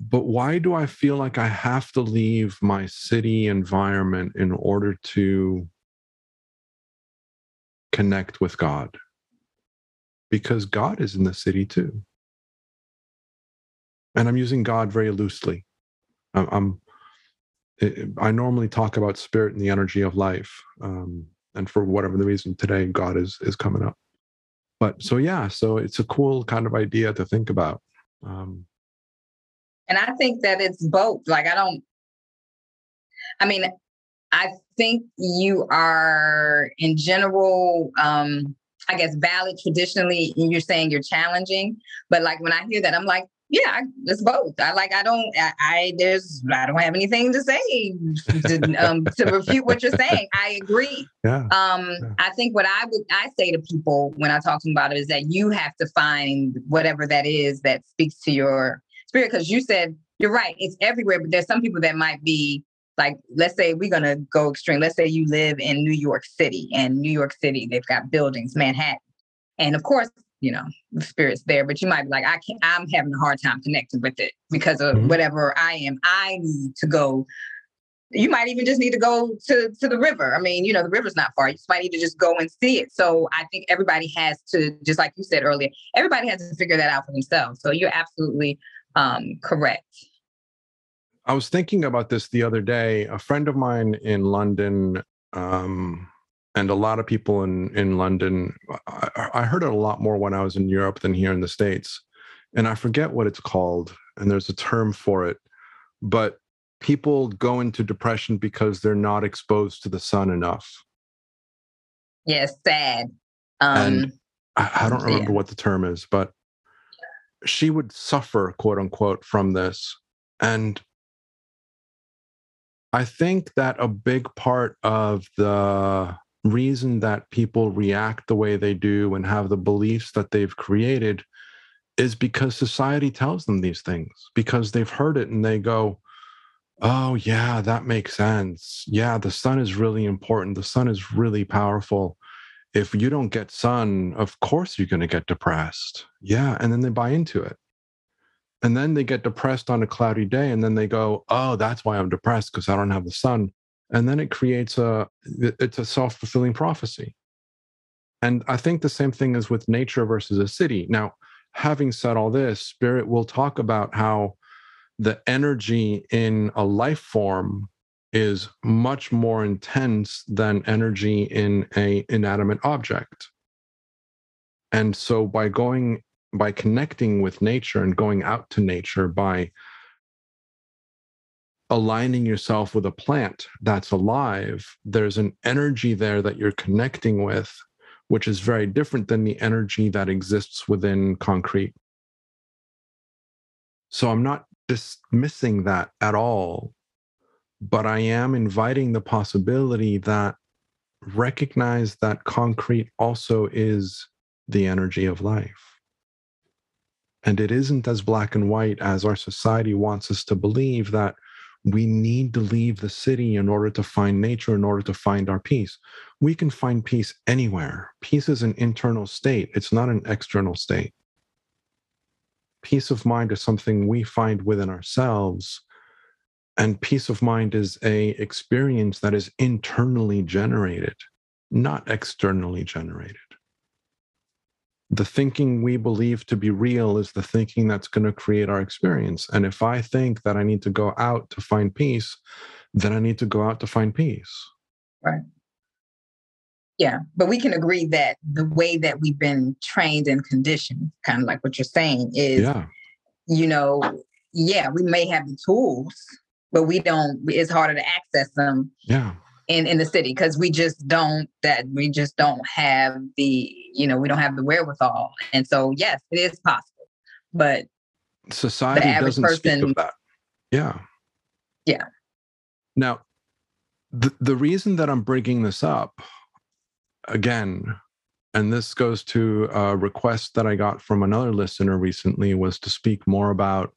but why do I feel like I have to leave my city environment in order to connect with God? Because God is in the city too. And I'm using God very loosely. I'm, I'm I normally talk about spirit and the energy of life. Um, and for whatever the reason today god is is coming up but so yeah so it's a cool kind of idea to think about um and i think that it's both like i don't i mean i think you are in general um i guess valid traditionally you're saying you're challenging but like when i hear that i'm like yeah, it's both. I like. I don't. I, I, there's. I don't have anything to say to, um, to refute what you're saying. I agree. Yeah. Um. Yeah. I think what I would I say to people when I talk to them about it is that you have to find whatever that is that speaks to your spirit. Because you said you're right. It's everywhere, but there's some people that might be like. Let's say we're gonna go extreme. Let's say you live in New York City, and New York City they've got buildings, Manhattan, and of course you know the spirit's there but you might be like i can't i'm having a hard time connecting with it because of mm-hmm. whatever i am i need to go you might even just need to go to to the river i mean you know the river's not far you might need to just go and see it so i think everybody has to just like you said earlier everybody has to figure that out for themselves so you're absolutely um, correct i was thinking about this the other day a friend of mine in london um, and a lot of people in in London. I, I, heard it a lot more when I was in Europe than here in the states, and I forget what it's called. And there's a term for it, but people go into depression because they're not exposed to the sun enough. Yes, sad. Um, and I, I don't remember yeah. what the term is, but she would suffer, quote unquote, from this, and I think that a big part of the reason that people react the way they do and have the beliefs that they've created is because society tells them these things because they've heard it and they go oh yeah that makes sense. Yeah the sun is really important. The sun is really powerful if you don't get sun of course you're going to get depressed. Yeah and then they buy into it. And then they get depressed on a cloudy day and then they go oh that's why i'm depressed because i don't have the sun. And then it creates a it's a self-fulfilling prophecy. And i think the same thing is with nature versus a city. Now having said all this spirit will talk about how the energy in a life form is much more intense than energy in a inanimate object and so by going by connecting with nature and going out to nature by aligning yourself with a plant that's alive, there's an energy there that you're connecting with, which is very different than the energy that exists within concrete. So I'm not dismissing that at all, but I am inviting the possibility that recognize that concrete also is the energy of life. And it isn't as black and white as our society wants us to believe that we need to leave the city in order to find nature, in order to find our peace. We can find peace anywhere. Peace is an internal state, it's not an external state. Peace of mind is something we find within ourselves. And peace of mind is a experience that is internally generated, not externally generated the thinking we believe to be real is the thinking that's going to create our experience. And if I think that I need to go out to find peace, then I need to go out to find peace. Right. Yeah. But we can agree that the way that we've been trained and conditioned, kind of like what you're saying, is, yeah. you know, yeah, we may have the tools, but we don't, it's harder to access them. Yeah. in in the city because we just don't that we just don't have the you know we don't have the wherewithal. And so yes it is possible but society doesn't person, speak of that yeah. Yeah. Now the, the reason that i'm bringing this up again and this goes to a request that i got from another listener recently was to speak more about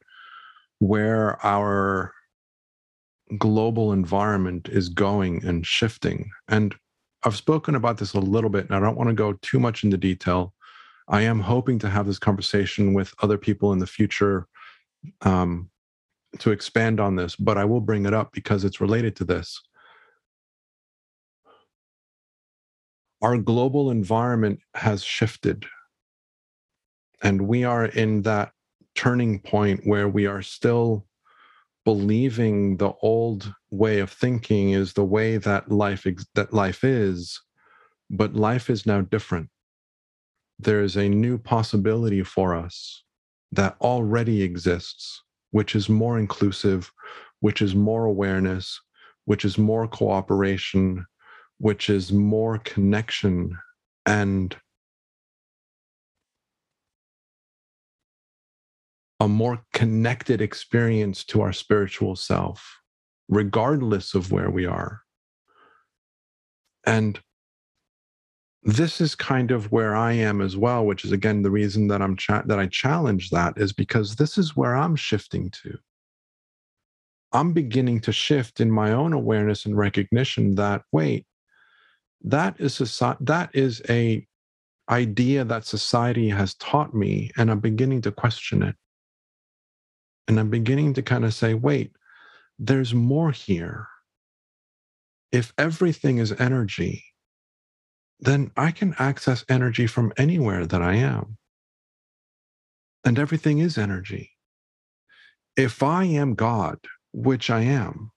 where our global environment is going and shifting. And I've spoken about this a little bit, and I don't want to go too much into detail. I am hoping to have this conversation with other people in the future um, to expand on this, but I will bring it up because it's related to this. Our global environment has shifted, and we are in that turning point where we are still believing the old way of thinking is the way that life ex- that life is but life is now different. There is a new possibility for us that already exists which is more inclusive which is more awareness which is more cooperation which is more connection and a more connected experience to our spiritual self, regardless of where we are. And this is kind of where I am as well, which is again the reason that I'm cha- that I challenge that is because this is where I'm shifting to. I'm beginning to shift in my own awareness and recognition that wait, that is a that is a idea that society has taught me, and I'm beginning to question it. And I'm beginning to kind of say, wait, there's more here. If everything is energy, then I can access energy from anywhere that I am. And everything is energy. If I am God, which I am,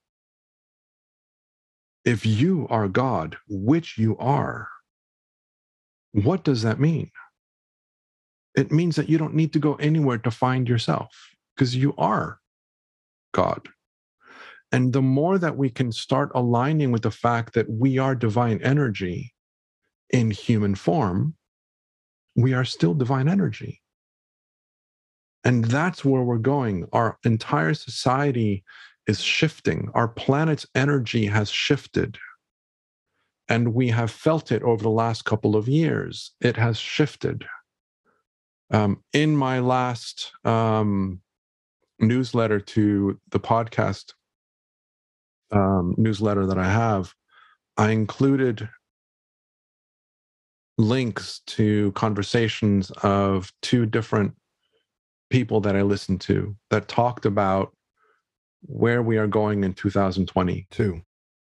if you are God, which you are, what does that mean? It means that you don't need to go anywhere to find yourself because you are God. And the more that we can start aligning with the fact that we are divine energy in human form, we are still divine energy. And that's where we're going. Our entire society is shifting. Our planet's energy has shifted. And we have felt it over the last couple of years. It has shifted. Um, in my last um, newsletter to the podcast um, newsletter that I have, I included links to conversations of two different people that I listened to that talked about where we are going in 2022.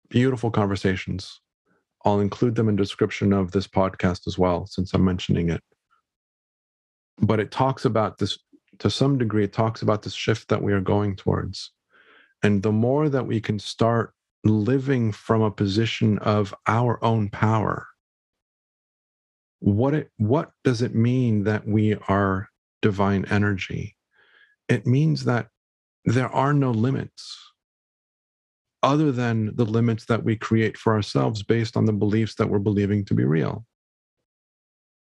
Beautiful conversations. I'll include them in description of this podcast as well, since I'm mentioning it. But it talks about this to some degree, it talks about the shift that we are going towards. And the more that we can start living from a position of our own power, what it what does it mean that we are divine energy? It means that there are no limits other than the limits that we create for ourselves based on the beliefs that we're believing to be real.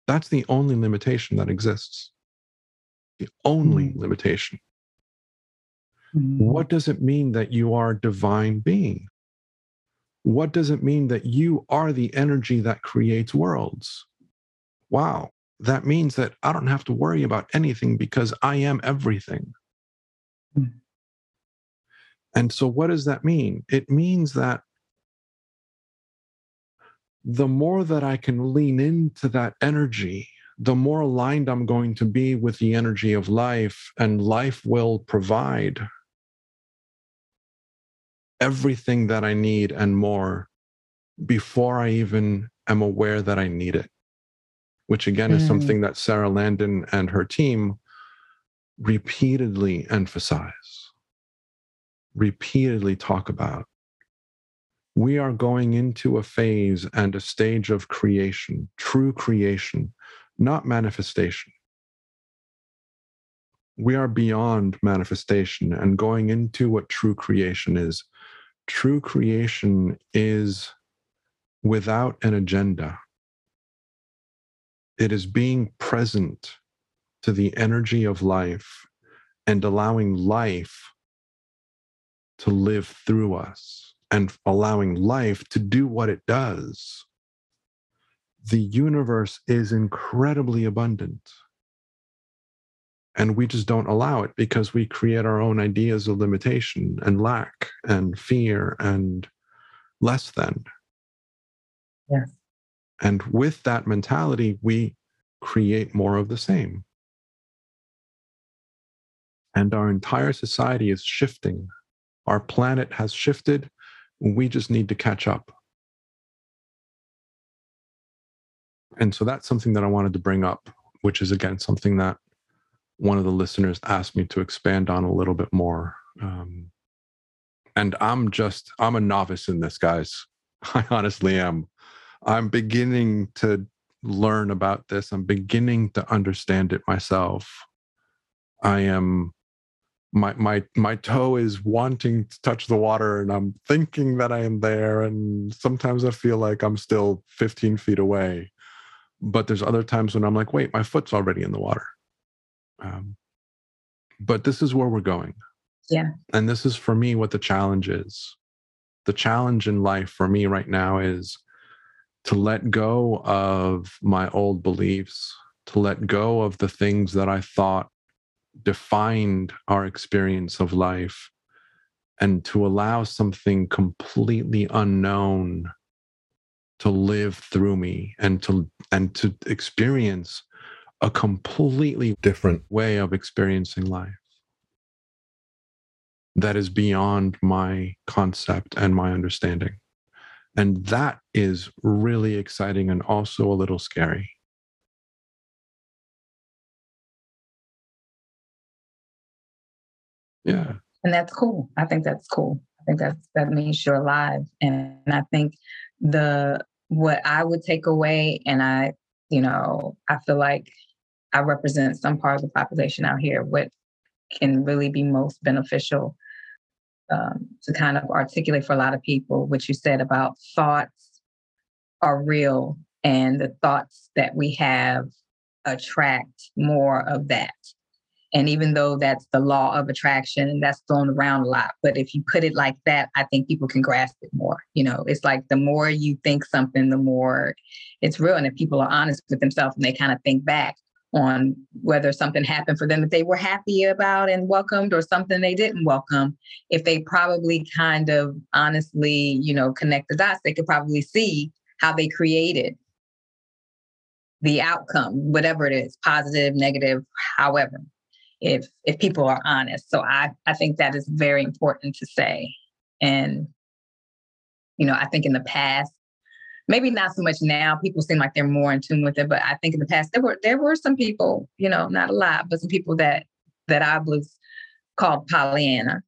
That's the only limitation that exists the only mm. limitation. Mm. What does it mean that you are a divine being? What does it mean that you are the energy that creates worlds? Wow, that means that I don't have to worry about anything because I am everything. Mm. And so, what does that mean? It means that the more that I can lean into that energy, the more aligned I'm going to be with the energy of life, and life will provide everything that I need and more before I even am aware that I need it, which again mm. is something that Sara Landon and her team repeatedly emphasize, repeatedly talk about. We are going into a phase and a stage of creation, true creation, not manifestation. We are beyond manifestation and going into what true creation is. True creation is without an agenda. It is being present to the energy of life and allowing life to live through us and allowing life to do what it does. The universe is incredibly abundant. And we just don't allow it because we create our own ideas of limitation and lack and fear and less than. Yes. And with that mentality, we create more of the same. And our entire society is shifting. Our planet has shifted. We just need to catch up. And so that's something that I wanted to bring up, which is again something that one of the listeners asked me to expand on a little bit more. Um, and I'm just, I'm a novice in this, guys. *laughs* I honestly am. I'm beginning to learn about this. I'm beginning to understand it myself. I am my my my toe is wanting to touch the water and I'm thinking that I am there and sometimes I feel like I'm still 15 feet away. But there's other times when I'm like, wait, my foot's already in the water. Um, but this is where we're going. Yeah. And this is for me what the challenge is. The challenge in life for me right now is to let go of my old beliefs, to let go of the things that I thought defined our experience of life, and to allow something completely unknown to live through me and to and to experience a completely different way of experiencing life that is beyond my concept and my understanding and that is really exciting and also a little scary. Yeah. And that's cool. I think that's cool. I think that's that means you're alive. And, and I think the what I would take away, and I, you know, I feel like I represent some part of the population out here. What can really be most beneficial um, to kind of articulate for a lot of people what you said about thoughts are real and the thoughts that we have attract more of that. And even though that's the law of attraction and that's thrown around a lot, but if you put it like that, I think people can grasp it more. You know, it's like the more you think something, the more it's real. And if people are honest with themselves and they kind of think back, on whether something happened for them that they were happy about and welcomed or something they didn't welcome if they probably kind of honestly you know connect the dots they could probably see how they created the outcome whatever it is positive negative however if if people are honest so i i think that is very important to say and you know i think in the past maybe not so much now. People seem like they're more in tune with it, but I think in the past there were there were some people, you know, not a lot, but some people that that I was called Pollyanna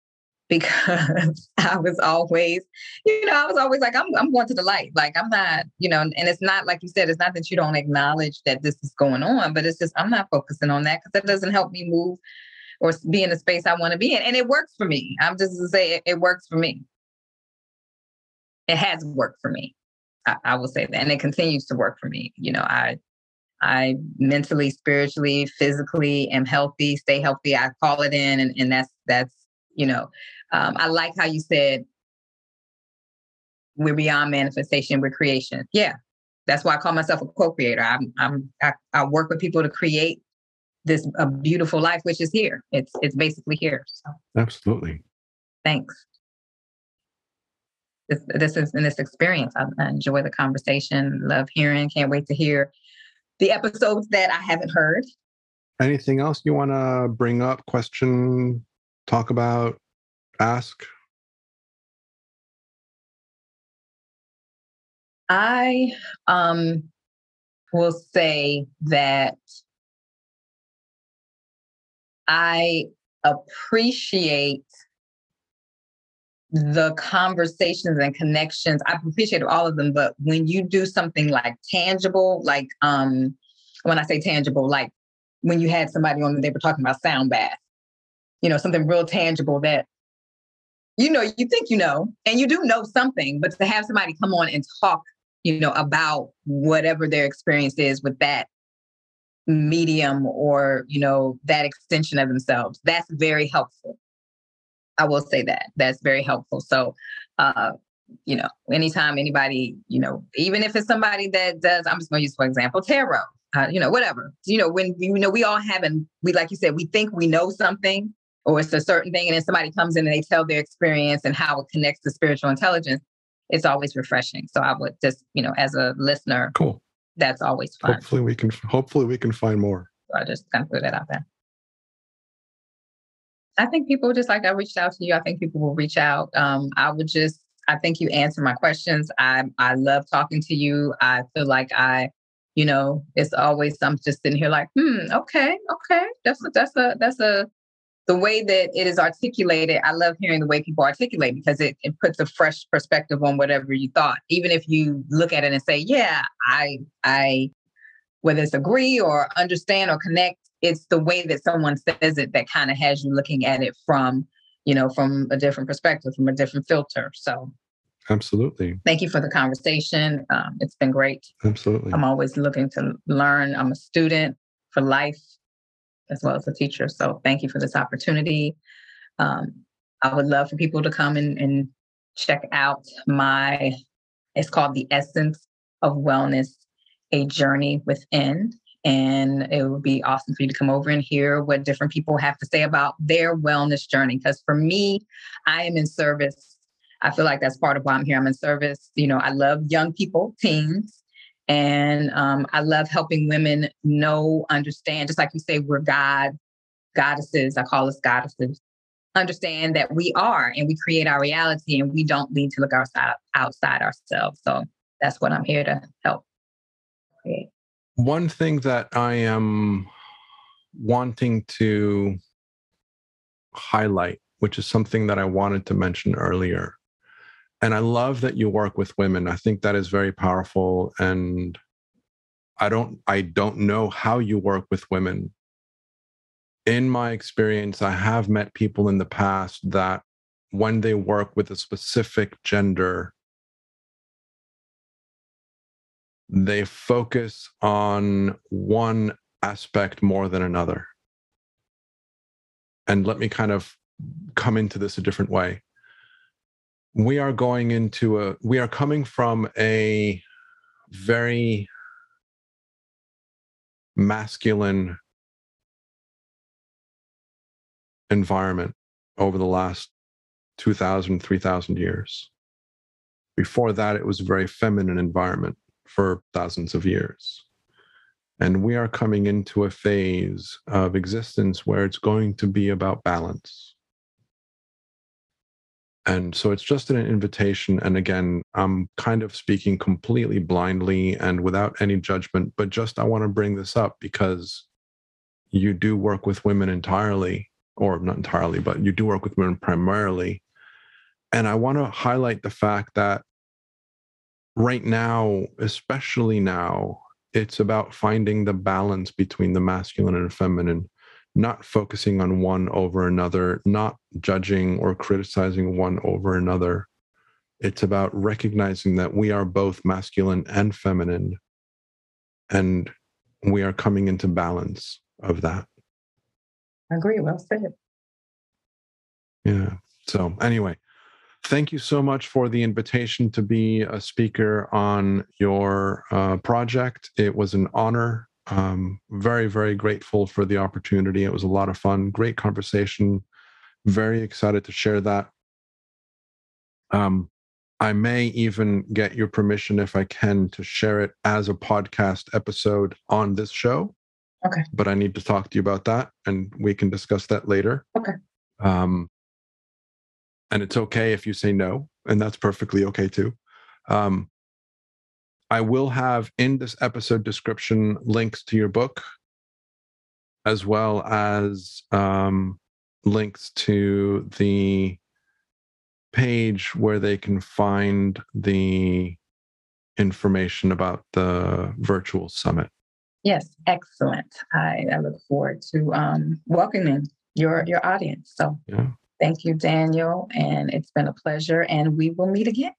because *laughs* I was always, you know, I was always like, I'm I'm going to the light. Like I'm not, you know, and it's not like you said, it's not that you don't acknowledge that this is going on, but it's just I'm not focusing on that because that doesn't help me move or be in the space I want to be in. And it works for me. I'm just to say it, it works for me. It has worked for me. I, I will say that, and it continues to work for me. You know, I I mentally, spiritually, physically am healthy, stay healthy. I call it in, and, and that's that's you know, um, I like how you said we're beyond manifestation, we're creation. Yeah, that's why I call myself a co-creator. I'm I'm I, I work with people to create this a beautiful life, which is here. It's it's basically here. So. Absolutely. Thanks. this, this is in this experience. I, I enjoy the conversation, love hearing, can't wait to hear the episodes that I haven't heard. Anything else you want to bring up, question, talk about, ask? I um, will say that I appreciate the conversations and connections. I appreciate all of them, but when you do something like tangible, like um, when I say tangible, like when you had somebody on, they were talking about sound bath, you know, something real tangible that you know you think you know, and you do know something, but to have somebody come on and talk, you know, about whatever their experience is with that medium or you know that extension of themselves, that's very helpful I will say that that's very helpful. So, uh, you know, anytime anybody, you know, even if it's somebody that does, I'm just going to use for example tarot, uh, you know, whatever. You know, when you know we all have and we like you said, we think we know something or it's a certain thing, and then somebody comes in and they tell their experience and how it connects to spiritual intelligence. It's always refreshing. So I would just, you know, as a listener, cool. That's always fun. Hopefully we can. Hopefully we can find more. So I just kind of put that out there. I think people just like I reached out to you. I think people will reach out. Um, I would just, I think you answer my questions. I I love talking to you. I feel like I, you know, it's always I'm just sitting here like, hmm, okay, okay, that's a, that's a that's a the way that it is articulated. I love hearing the way people articulate because it, it puts a fresh perspective on whatever you thought. Even if you look at it and say, yeah, I I whether it's agree or understand or connect it's the way that someone says it that kind of has you looking at it from you know from a different perspective from a different filter. So absolutely. thank you for the conversation. Um, it's been great. Absolutely. I'm always looking to learn. I'm a student for life as well as a teacher so thank you for this opportunity um, i would love for people to come and, and check out my it's called the essence of wellness a journey within and it would be awesome for you to come over and hear what different people have to say about their wellness journey. Because for me, I am in service. I feel like that's part of why I'm here. I'm in service. You know, I love young people, teens, and um, I love helping women know, understand, just like you say, we're God, goddesses. I call us goddesses. Understand that we are and we create our reality and we don't need to look outside, outside ourselves. So that's what I'm here to help create one thing that I am wanting to highlight, which is something that I wanted to mention earlier. And I love that you work with women. I think that is very powerful. And I don't I don't know how you work with women. In my experience, I have met people in the past that when they work with a specific gender, they focus on one aspect more than another. And let me kind of come into this a different way. We are going into a, we are coming from a very masculine environment over the last 2000 3000 years before that it was a very feminine environment for thousands of years. And we are coming into a phase of existence where it's going to be about balance. And so it's just an invitation. And again, I'm kind of speaking completely blindly and without any judgment, but just I want to bring this up because you do work with women entirely, or not entirely, but you do work with women primarily. And I want to highlight the fact that right now, especially now, it's about finding the balance between the masculine and feminine, not focusing on one over another, not judging or criticizing one over another. It's about recognizing that we are both masculine and feminine, and we are coming into balance of that. I agree. Well said. Yeah. So, anyway, thank you so much for the invitation to be a speaker on your uh, project. It was an honor. Um, very, very grateful for the opportunity. It was a lot of fun. Great conversation. Very excited to share that. Um, I may even get your permission if I can to share it as a podcast episode on this show. Okay. But I need to talk to you about that and we can discuss that later. Okay. Um, and it's okay if you say no, and that's perfectly okay too. Um, I will have in this episode description links to your book, as well as um, links to the page where they can find the information about the virtual summit. Yes, excellent. I, I look forward to um, welcoming your your audience. So Yeah. thank you, Daniel, and it's been a pleasure. And we will meet again.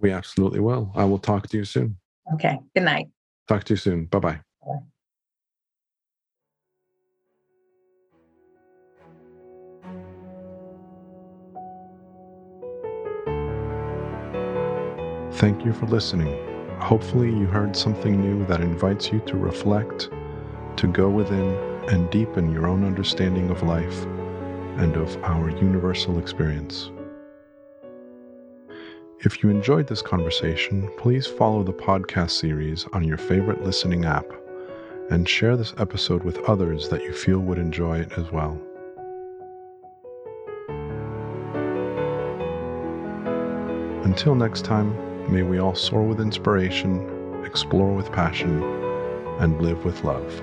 We absolutely will. I will talk to you soon. Okay. Good night. Talk to you soon. Bye bye. Thank you for listening. Hopefully, you heard something new that invites you to reflect, to go within, and deepen your own understanding of life and of our universal experience. If you enjoyed this conversation, please follow the podcast series on your favorite listening app and share this episode with others that you feel would enjoy it as well. Until next time, may we all soar with inspiration, explore with passion, and live with love.